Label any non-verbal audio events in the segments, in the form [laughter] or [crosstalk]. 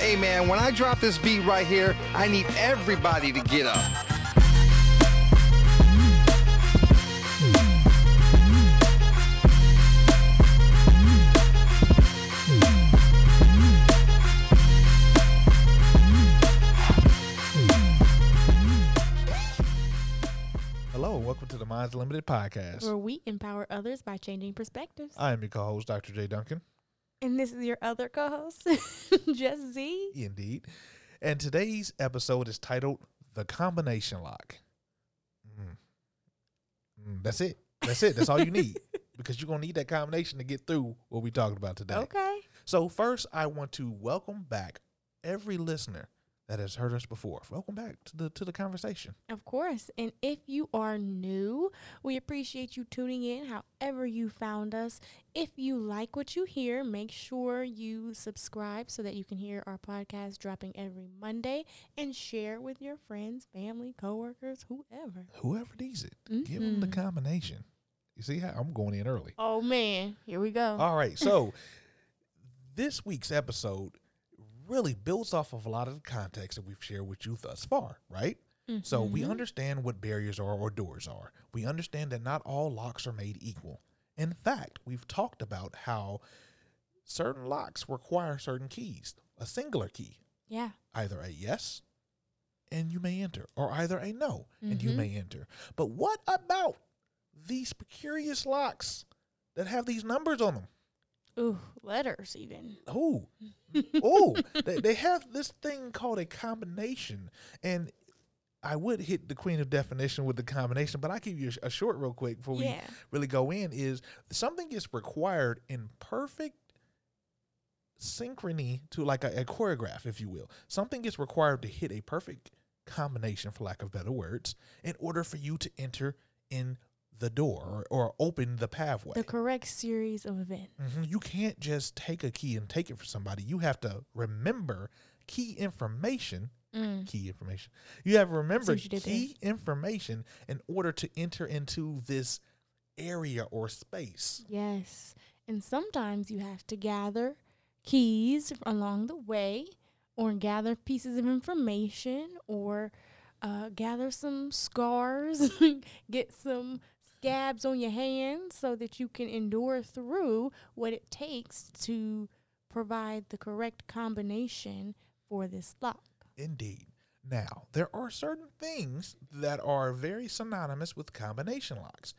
Hey man, when I drop this beat right here, I need everybody to get up. Hello, and welcome to the Minds Limited podcast. where we empower others by changing perspectives. I am your co-host, Dr. J. Duncan. And this is your other co-host, [laughs] Just Z. Indeed. And today's episode is titled "The Combination Lock." Mm. Mm, that's it. That's it. That's all you need [laughs] because you're gonna need that combination to get through what we talked about today. Okay. So first, I want to welcome back every listener that has heard us before. Welcome back to the to the conversation. Of course. And if you are new, we appreciate you tuning in however you found us. If you like what you hear, make sure you subscribe so that you can hear our podcast dropping every Monday and share with your friends, family, coworkers, whoever. Whoever needs it, give them the mm-hmm. combination. You see how I'm going in early. Oh man, here we go. All right. So [laughs] this week's episode really builds off of a lot of the context that we've shared with you thus far, right? So we Mhm. understand what barriers are or doors are. We understand that not all locks are made equal. In fact, we've talked about how certain locks require certain keys, a singular key, Yeah. either a yes and you may enter, or either a no and you Mhm. may enter. But what about these precarious locks that have these numbers on them? Ooh, letters even. Oh, [laughs] oh, they, they have this thing called a combination, and I would hit the queen of definition with the combination, but I give you a, short real quick before Yeah. we really go in. Is something is required in perfect synchrony to like a, a choreograph, if you will. Something is required to hit a perfect combination, for lack of better words, in order for you to enter in the door or, or open the pathway. The correct series of events. hmm You can't just take a key and take it for somebody. You have to remember key information. Mm. Key information. You have to remember you there. key information in order to enter into this area or space. Yes. And sometimes you have to gather keys along the way or gather pieces of information or uh, gather some scars, [laughs] get some scabs on your hands so that you can endure through what it takes to provide the correct combination for this lock. Indeed. Now, there are certain things that are very synonymous with combination locks.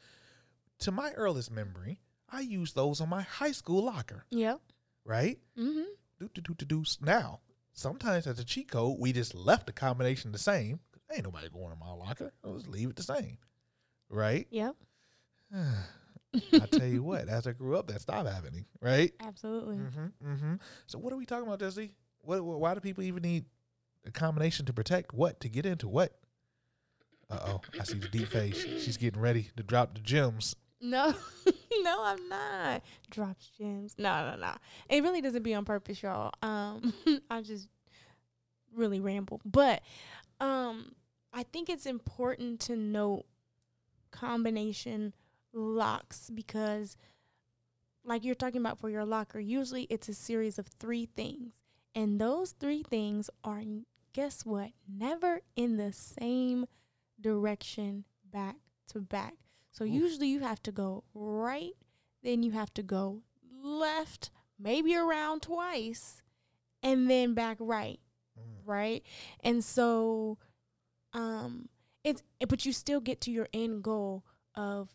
To my earliest memory, I used those on my high school locker, Yep. right? Mm-hmm. do do do do do. Now, sometimes as a cheat code, we just left the combination the same. Ain't nobody going in my locker. I'll just leave it the same, right? Yep. [sighs] I tell you what, as I grew up, that stopped happening, right? Absolutely. Mm-hmm. Mm-hmm. So what are we talking about, Jesse? What, what? Why do people even need a combination to protect what? To get into what? Uh oh, I see the deep face. She's getting ready to drop the gems. No, [laughs] no, I'm not. Drops gems. No, no, no. It really doesn't be on purpose, y'all. Um, [laughs] I just really ramble. But um, I think it's important to note combination locks because, like you're talking about for your locker, usually it's a series of three things, and those three things are guess what? Never in the same direction back to back. So Oof. usually you have to go right, then you have to go left, maybe around twice, and then back right, Mm. right? And so um it's but you still get to your end goal of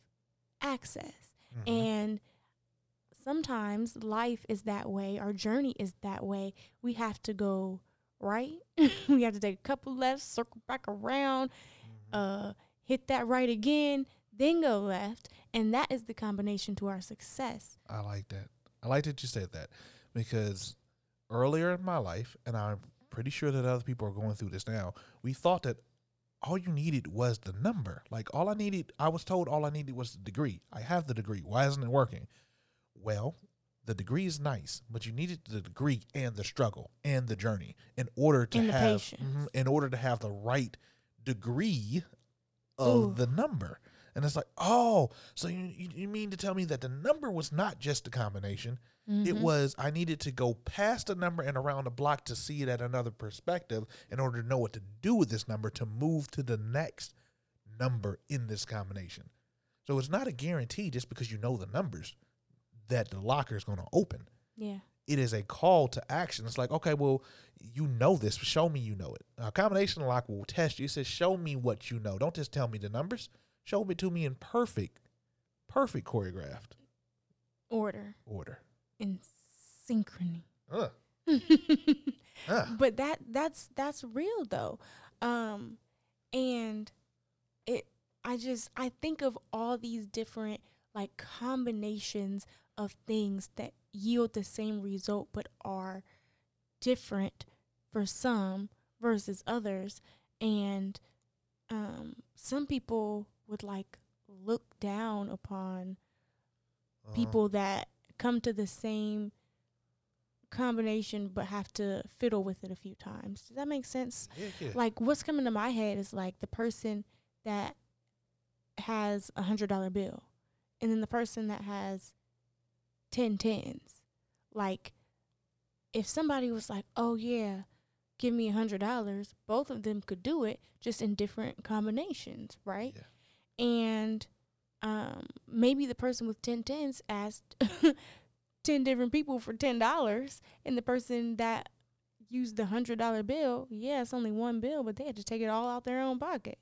access. Mhm. And sometimes life is that way, our journey is that way. We have to go right. [laughs] we have to take a couple lefts, circle back around, Mhm. uh hit that right again, then go left, and that is the combination to our success. I like that. I like that you said that because earlier in my life, and I'm pretty sure that other people are going through this now, we thought that all you needed was the number. Like all I needed, I was told all I needed was the degree. I have the degree. Why isn't it working? Well, the degree is nice, but you needed the degree and the struggle and the journey in order to And have. Mhm, in order to have the right degree of Ooh. the number. And it's like, oh, so you, you mean to tell me that the number was not just a combination? It Mhm. was I needed to go past a number and around a block to see it at another perspective in order to know what to do with this number to move to the next number in this combination. So it's not a guarantee just because you know the numbers that the locker is going to open. yeah. It is a call to action. It's like, okay, well, you know this. Show me you know it. A combination lock will test you. It says, show me what you know. Don't just tell me the numbers. Show it to me in perfect, perfect choreographed Order order. and synchrony. Uh, [laughs] uh. but that that's that's real though um and it i just i think of all these different like combinations of things that yield the same result but are different for some versus others and um some people would like look down upon Uh-huh. people that come to the same combination but have to fiddle with it a few times. Does that make sense? Yeah, yeah. Like what's coming to my head is like the person that has a hundred dollar bill and then the person that has ten tens. Like if somebody was like, Oh yeah, give me a hundred dollars, both of them could do it just in different combinations, right? Yeah. And um, maybe the person with 10 tens asked [laughs] 10 different people for $10 and the person that used the $100 bill yeah it's only one bill but they had to take it all out their own pocket.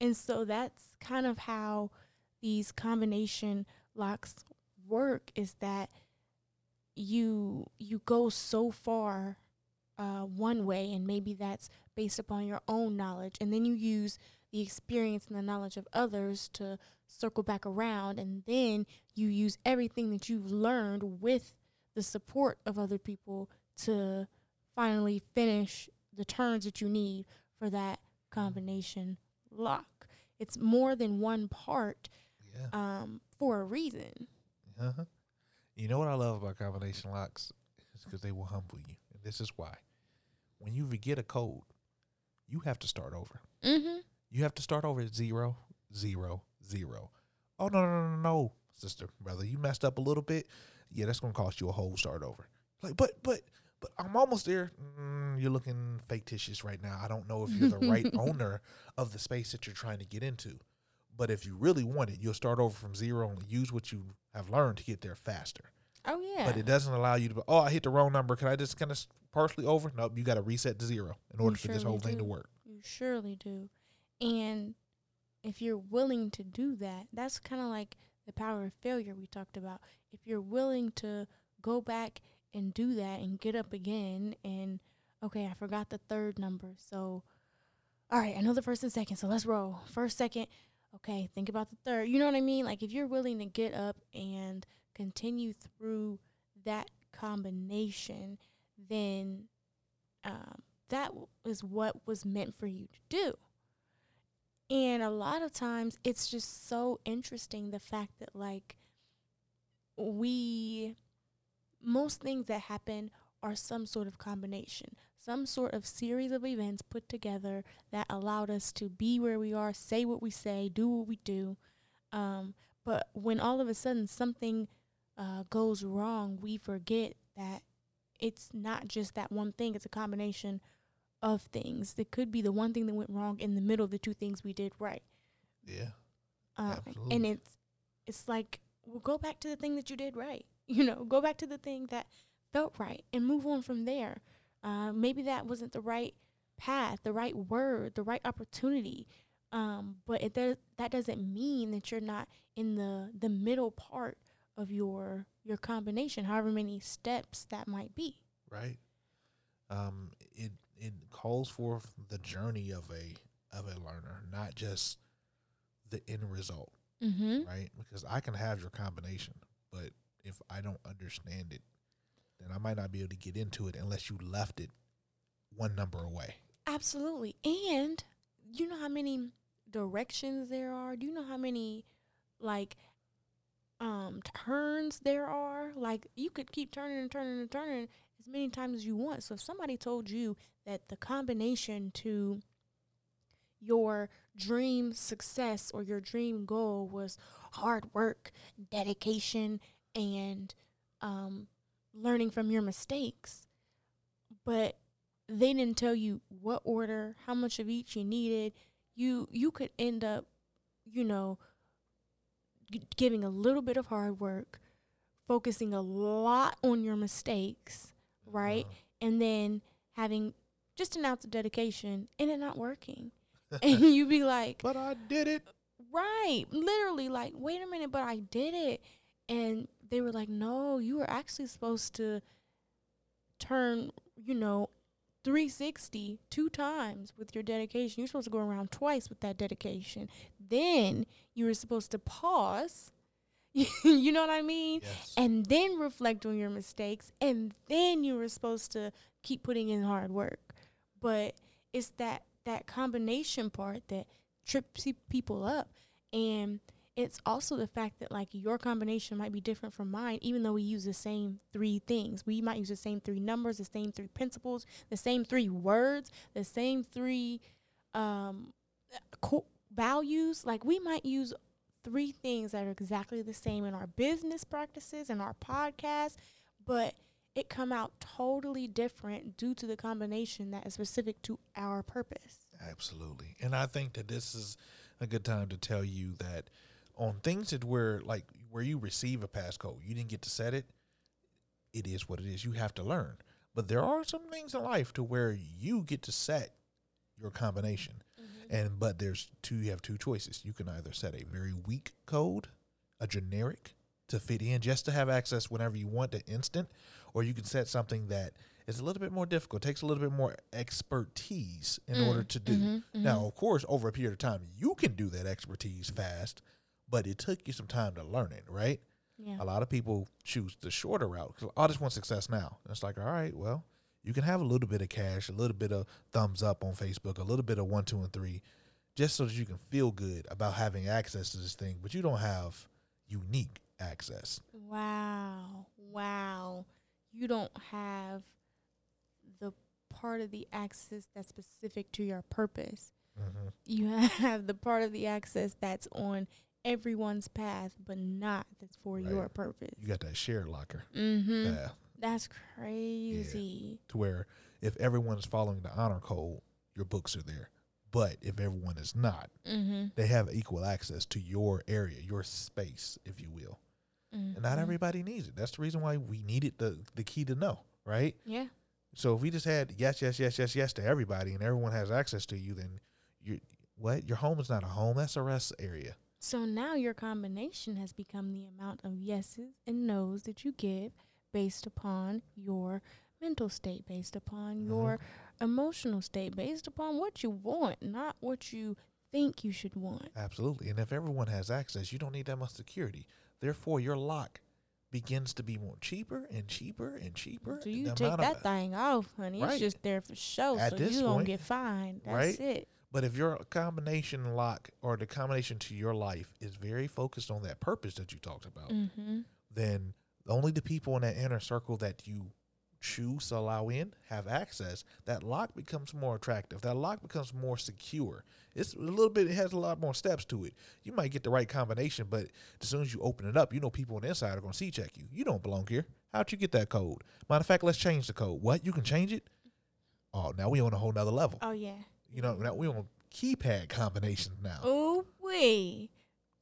And so that's kind of how these combination locks work is that you you go so far uh, one way and maybe that's based upon your own knowledge and then you use the experience and the knowledge of others to circle back around and then you use everything that you've learned with the support of other people to finally finish the turns that you need for that combination lock it's more than one part Yeah. um, for a reason Uh-huh. You know what I love about combination locks? is because they will humble you. And this is why. When you forget a code, you have to start over. mm-hmm. You have to start over at zero, zero, zero. Oh no, no, no, no, no, sister, brother, you messed up a little bit. Yeah, that's gonna cost you a whole start over. Like, but, but, but I'm almost there. Mm, you're looking fictitious right now. I don't know if you're the right [laughs] owner of the space that you're trying to get into. But if you really want it, you'll start over from zero and use what you have learned to get there faster. oh yeah But it doesn't allow you to. Be, oh, I hit the wrong number. Can I just kind of partially over? Nope. You got to reset to zero in You order for this whole thing to work. You surely do. And if you're willing to do that, that's kind of like the power of failure we talked about. If you're willing to go back and do that and get up again and okay, I forgot the third number. So all right, I know the first and second, so let's roll. First, second, okay, think about the third. You know what I mean? Like if you're willing to get up and continue through that combination, then um, that w- is what was meant for you to do. And a lot of times it's just so interesting the fact that, like, we, most things that happen are some sort of combination, some sort of series of events put together that allowed us to be where we are, say what we say, do what we do. Um, but when all of a sudden something uh, goes wrong, we forget that it's not just that one thing, it's a combination of things. It could be the one thing that went wrong in the middle of the two things we did right. Yeah. Um, Absolutely. and it's it's like well, go back to the thing that you did right. [laughs] You know, go back to the thing that felt right and move on from there. Uh, maybe that wasn't the right path, the right word, the right opportunity. Um, but it does that doesn't mean that you're not in the the middle part of your your combination, however many steps that might be. Right. Um. It it calls for the journey of a of a learner, not just the end result. Mm-hmm. Right. Because I can have your combination, but if I don't understand it, then I might not be able to get into it unless you left it one number away. Absolutely. And you know how many directions there are? Do you know how many like um turns there are? Like you could keep turning and turning and turning as many times as you want. So if somebody told you that the combination to your dream success or your dream goal was hard work, dedication, and um, learning from your mistakes, but they didn't tell you what order, how much of each you needed, you you could end up, you know, giving a little bit of hard work, focusing a lot on your mistakes, right? Uh, And then having just an ounce of dedication and it not working. [laughs] [laughs] and you be like, but I did it. Right. Literally, like, wait a minute, but I did it. And they were like, no, you were actually supposed to turn, you know, 360 two times with your dedication. You're supposed to go around twice with that dedication. Then you were supposed to pause. [laughs] you know what I mean? Yes. And then reflect on your mistakes. And then you were supposed to keep putting in hard work. But it's that that combination part that trips people up. And it's also the fact that like your combination might be different from mine, even though we use the same three things. We might use the same three numbers, the same three principles, the same three words, the same three um, co- values. Like we might use three things that are exactly the same in our business practices and our podcast, but it come out totally different due to the combination that is specific to our purpose. Absolutely. And I think that this is a good time to tell you that on things that where like where you receive a passcode, you didn't get to set it, it is what it is. You have to learn. But there are some things in life to where you get to set your combination. And but there's two you have two choices. You can either set a very weak code, a generic to fit in just to have access whenever you want the instant, or you can set something that is a little bit more difficult, takes a little bit more expertise in Mm, order to do. mhm, Now, of course, over a period of time, you can do that expertise fast, but it took you some time to learn it, right? Yeah. A lot of people choose the shorter route because I just want success now. And it's like, all right, well, you can have a little bit of cash, a little bit of thumbs up on Facebook, a little bit of one, two, and three, just so that you can feel good about having access to this thing, but you don't have unique access. Wow. Wow. You don't have the part of the access that's specific to your purpose. Mm-hmm. You have the part of the access that's on everyone's path, but not that's for Right. your purpose. You got that shared locker Mm-hmm. yeah, That's crazy. to where if everyone is following the honor code, your books are there. But if everyone is not, Mm-hmm. they have equal access to your area, your space, if you will. mm-hmm. And not everybody needs it. That's the reason why we needed the the key to know, right? Yeah. So if we just had yes, yes, yes, yes, yes to everybody, and everyone has access to you, then you what? Your home is not a home. That's a rest area. So now your combination has become the amount of yeses and nos that you give based upon your mental state, based upon Mhm. your emotional state, based upon what you want, not what you think you should want. Absolutely. And if everyone has access, you don't need that much security. Therefore, your lock begins to be more cheaper and cheaper and cheaper. So you take that of- thing off, honey. Right. It's just there for show, At so you don't get fined. That's right? it. But if your combination lock or the combination to your life is very focused on that purpose that you talked about, Mm-hmm. then only the people in that inner circle that you choose to allow in have access. That lock becomes more attractive. That lock becomes more secure. It's a little bit. It has a lot more steps to it. You might get the right combination, but as soon as you open it up, you know people on the inside are going to see check you. You don't belong here. How'd you get that code? Matter of fact, let's change the code. What? You can change it? Oh, now we on a whole nother level. Oh yeah. You know, now we on keypad combinations now, Oh wait.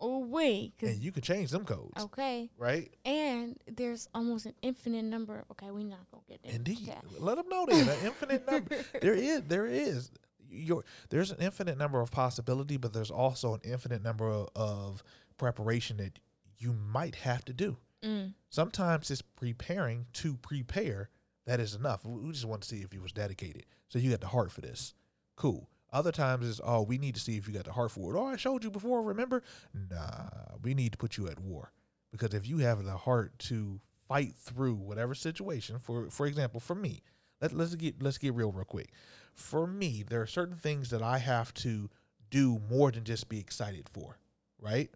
Oh wait. 'cause- and you can change them codes, okay. right? And there's almost an infinite number. Okay, we're not gonna get there. Indeed. Okay. Let them know that an infinite number. [laughs] there is there is your there's an infinite number of possibility, but there's also an infinite number of, of preparation that you might have to do. Mm. Sometimes it's preparing to prepare that is enough. We we just want to see if you was dedicated. So you got the heart for this. Cool. Other times is oh we need to see if you got the heart for it. Oh I showed you before. Remember? Nah, we need to put you at war because if you have the heart to fight through whatever situation, for for example, for me, let, let's get let's get real real quick. For me, there are certain things that I have to do more than just be excited for, right?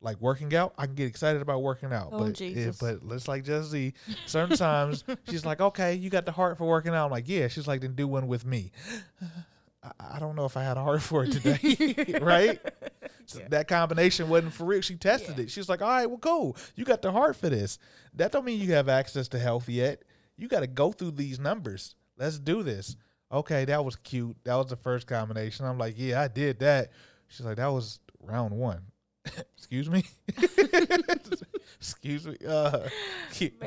Like working out, I can get excited about working out, Oh, but Jesus. but let's like just see. Certain times [laughs] she's like, "Okay, you got the heart for working out." I'm like, "Yeah." She's like, "Then do one with me." I, I don't know if I had a heart for it today, [laughs] right? So That combination wasn't for real. She tested Yeah. it. She was like, "All right, well, cool. You got the heart for this. That don't mean you have access to health yet. You got to go through these numbers. Let's do this." Okay, that was cute. That was the first combination. I'm like, "Yeah, I did that." She's like, "That was round one." [laughs] Excuse me. [laughs] Excuse me. Uh,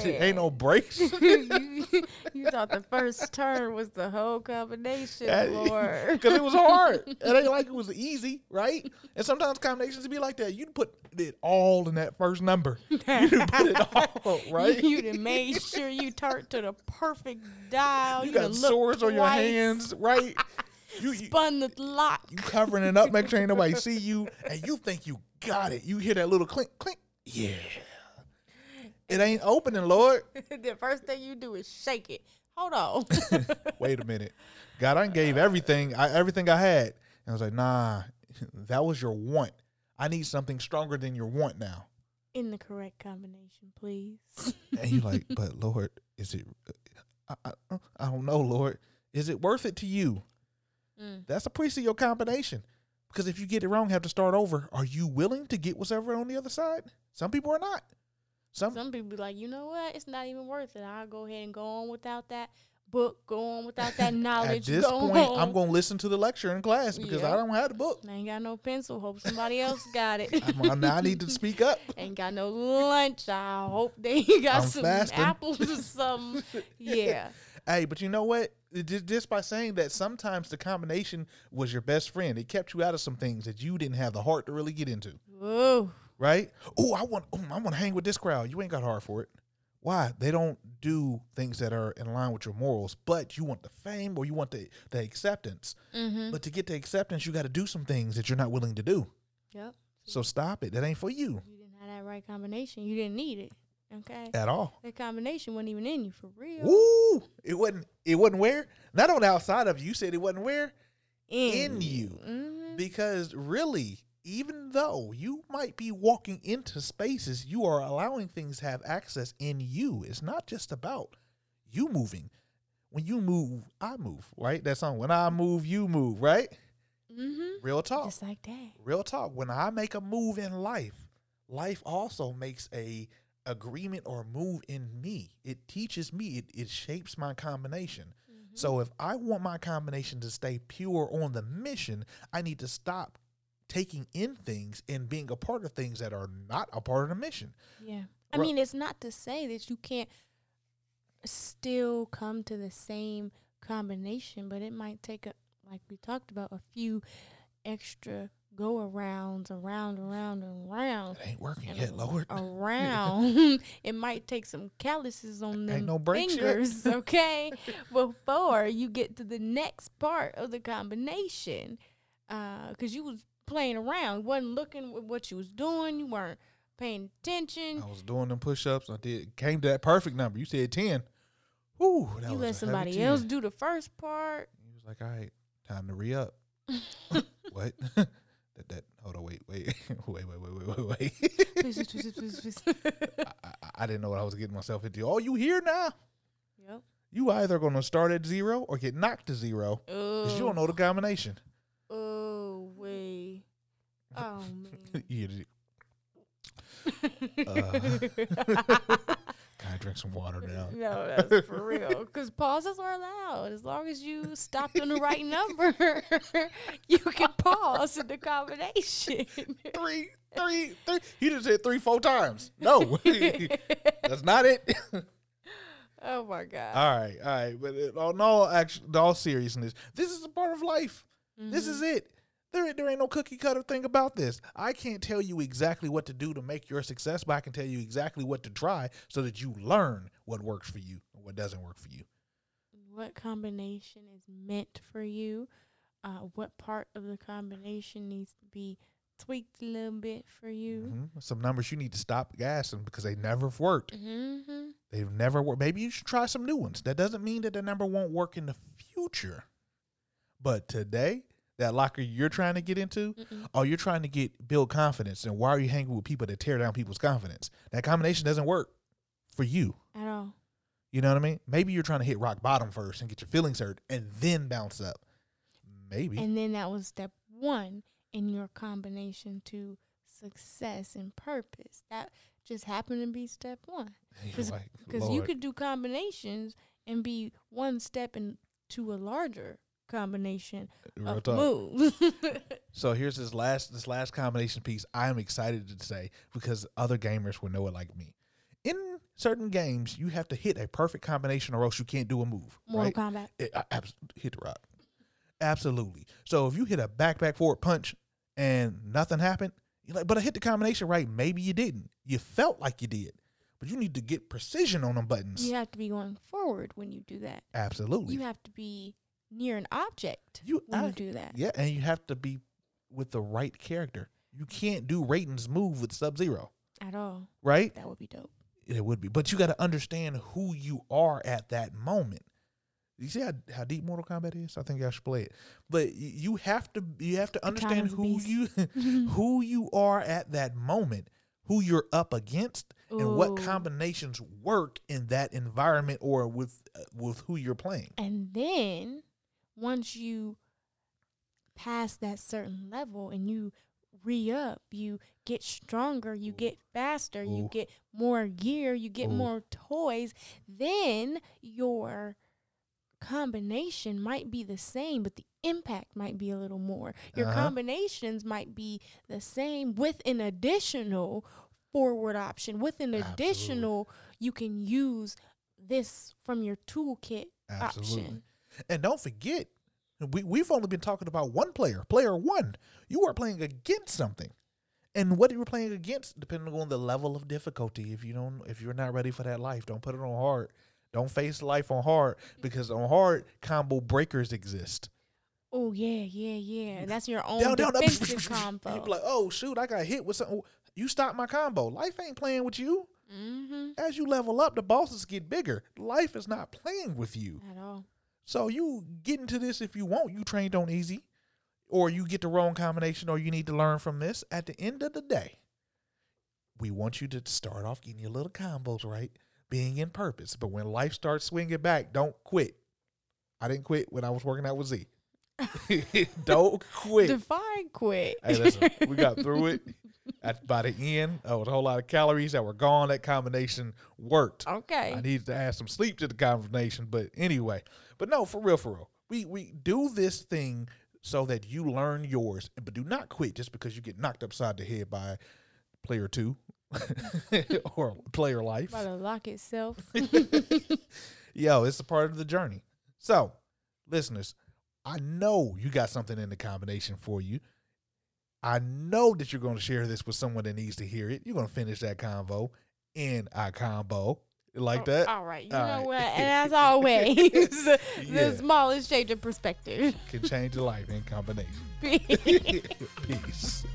ain't no breaks. [laughs] you, you thought the first turn was the whole combination, Lord. Because it was hard. it ain't like it was easy, right? And sometimes combinations be like that. You put it all in that first number. You put it all, right? You, you made sure you turned to the perfect dial. You done got sores on your hands, right? You, you Spun the lock. you covering it up, make sure nobody see you, and you think you got it. You hear that little clink, clink. Yeah. It ain't opening, Lord. [laughs] the first thing you do is shake it. Hold on. [laughs] Wait a minute. God, I gave everything, I, everything I had. And I was like, nah, [laughs] that was your want. I need something stronger than your want now. In the correct combination, please. And you're like, but Lord, is it? I, I, I don't know, Lord. Is it worth it to you? Mm. That's a piece of your combination. Because if you get it wrong, have to start over. Are you willing to get what's ever on the other side? Some people are not. Some, Some people be like, you know what? It's not even worth it. I'll go ahead and go on without that book, go on without that [laughs] knowledge. at this go point, on. I'm going to listen to the lecture in class because I don't have the book. I ain't got no pencil. Hope somebody else [laughs] got it. I'm, now I need to [laughs] speak up. ain't got no lunch. I hope they got I'm some fasting. apples or something. Yeah. Hey, but you know what? Just by saying that sometimes the combination was your best friend. It kept you out of some things that you didn't have the heart to really get into. Whoa. right? Oh, I want, ooh, I want to hang with this crowd. You ain't got heart for it. Why? They don't do things that are in line with your morals, but you want the fame or you want the the acceptance. Mm-hmm. But to get the acceptance, you got to do some things that you're not willing to do. Yep. So stop it. That ain't for you You didn't have that right combination. You didn't need it. Okay. at all. That combination wasn't even in you for real. Ooh, it wasn't. It wasn't where. Not on the outside of you. You said it wasn't where in you. Mm-hmm. because really even though you might be walking into spaces you are allowing things to have access in you it's not just about you moving when you move i move right that song when i move you move right Mm-hmm. real talk Just like that. real talk when i make a move in life life also makes a agreement or move in me it teaches me it, it shapes my combination mm-hmm. so if I want my combination to stay pure on the mission, I need to stop taking in things and being a part of things that are not a part of the mission. Yeah. I mean, it's not to say that you can't still come to the same combination, but it might take a like we talked about a few extra go arounds around around around It ain't working and yet, Lord. [laughs] around. [laughs] it might take some calluses on them Ain't no brakes yet. fingers, [laughs] okay, before you get to the next part of the combination. Uh, because you was playing around, wasn't looking at what you was doing. You weren't paying attention. I was doing them push ups. I did came to that perfect number. You said ten. Whoo, that you let somebody else do the first part. He was like, "All right, time to re up." what? That that. Hold on, wait, wait, [laughs] wait, wait, wait, wait, wait, wait. Please, please, please, please. [laughs] I, I, I didn't know what I was getting myself into. Oh, you here now? yep. You either gonna start at zero or get knocked to zero because you don't know the combination. Oh, wait. Oh, [laughs] man. You Uh. Drink some water now? [laughs] No, that's for real. [laughs] Because pauses are allowed as long as you stopped on the right number. [laughs] you can pause in the combination. Three, three, three. He just said three, four times. No, that's not it. oh my god. all right, all right. But in all, in all, actual, all seriousness, this is a part of life. This Mm-hmm. is it. There, ain't- there ain't no cookie cutter thing about this. I can't tell you exactly what to do to make your success, but I can tell you exactly what to try so that you learn what works for you and what doesn't work for you. what combination is meant for you? Uh, what part of the combination needs to be tweaked a little bit for you? Mhm. Some numbers you need to stop gassing because they never worked. Mm-hmm. They've never worked. Maybe you should try some new ones. That doesn't mean that the number won't work in the future. But today, that locker you're trying to get into, Mm-mm. oh, you're trying to get build confidence. And why are you hanging with people that tear down people's confidence? That combination doesn't work for you. At all. You know what I mean? Maybe you're trying to hit rock bottom first and get your feelings hurt and then bounce up. Maybe. And then that was step one in your combination to success and purpose. That just happened to be step one. [laughs] Because like, you could do combinations and be one step into a larger combination Real of talk. moves. [laughs] So here's this last this last combination piece I am excited to say because other gamers will know it like me. In certain games, you have to hit a perfect combination or else you can't do a move. Mortal right? Kombat. It, I, hit the rock. Absolutely. So if you hit a back back forward punch and nothing happened, you're like, but I hit the combination right. Maybe you didn't. You felt like you did, but you need to get precision on them buttons. You have to be going forward when you do that. Absolutely. You have to be near an object You when you do that. Yeah, and you have to be with the right character. You can't do Raiden's move with Sub Zero, At all. right? That would be dope. It would be, but you got to understand who you are at that moment. You see how, how deep Mortal Kombat is? I think I should play it. But you have to you have to understand who you [laughs] [laughs] who you are at that moment, who you're up against, and what combinations work in that environment or with uh, with who you're playing. And then once you pass that certain level and you re up, you get stronger, you get faster, you get more gear, you get Ooh. more toys, then your combination might be the same, but the impact might be a little more. Your Uh-huh. combinations might be the same with an additional forward option. With an Absolutely. additional, you can use this from your toolkit Absolutely. option. And don't forget, we we've only been talking about one player, player one. You are playing against something. And what you're playing against, depending on the level of difficulty. If you don't if you're not ready for that life, don't put it on hard. Don't face life on hard because on hard combo breakers exist. Oh yeah, yeah, yeah. That's your own Down, defensive [laughs] combo. You're like, oh shoot, I got hit with something. You stopped my combo. Life ain't playing with you. mm-hmm. As you level up, the bosses get bigger. Life is not playing with you. At all. So you get into this if you want. You trained on easy, or you get the wrong combination, or you need to learn from this. At the end of the day, we want you to start off getting your little combos right, being in purpose. But when life starts swinging back, don't quit. I didn't quit when I was working out with Z. [laughs] [laughs] don't quit. Define quit. Hey, listen, we got through it. [laughs] At by the end, oh, a whole lot of calories that were gone. That combination worked. okay. I needed to add some sleep to the combination, but anyway. But no, for real, for real. We we do this thing so that you learn yours, but do not quit just because you get knocked upside the head by player two [laughs] or player life. By the lock itself. [laughs] Yo, it's a part of the journey. So, listeners, I know you got something in the combination for you. I know that you're going to share this with someone that needs to hear it. You're going to finish that convo in a combo like Oh, that. All right. You All know right. what? And as [laughs] always, [laughs] the Yeah. smallest change of perspective. Can change your life in combination. [laughs] Peace. Peace.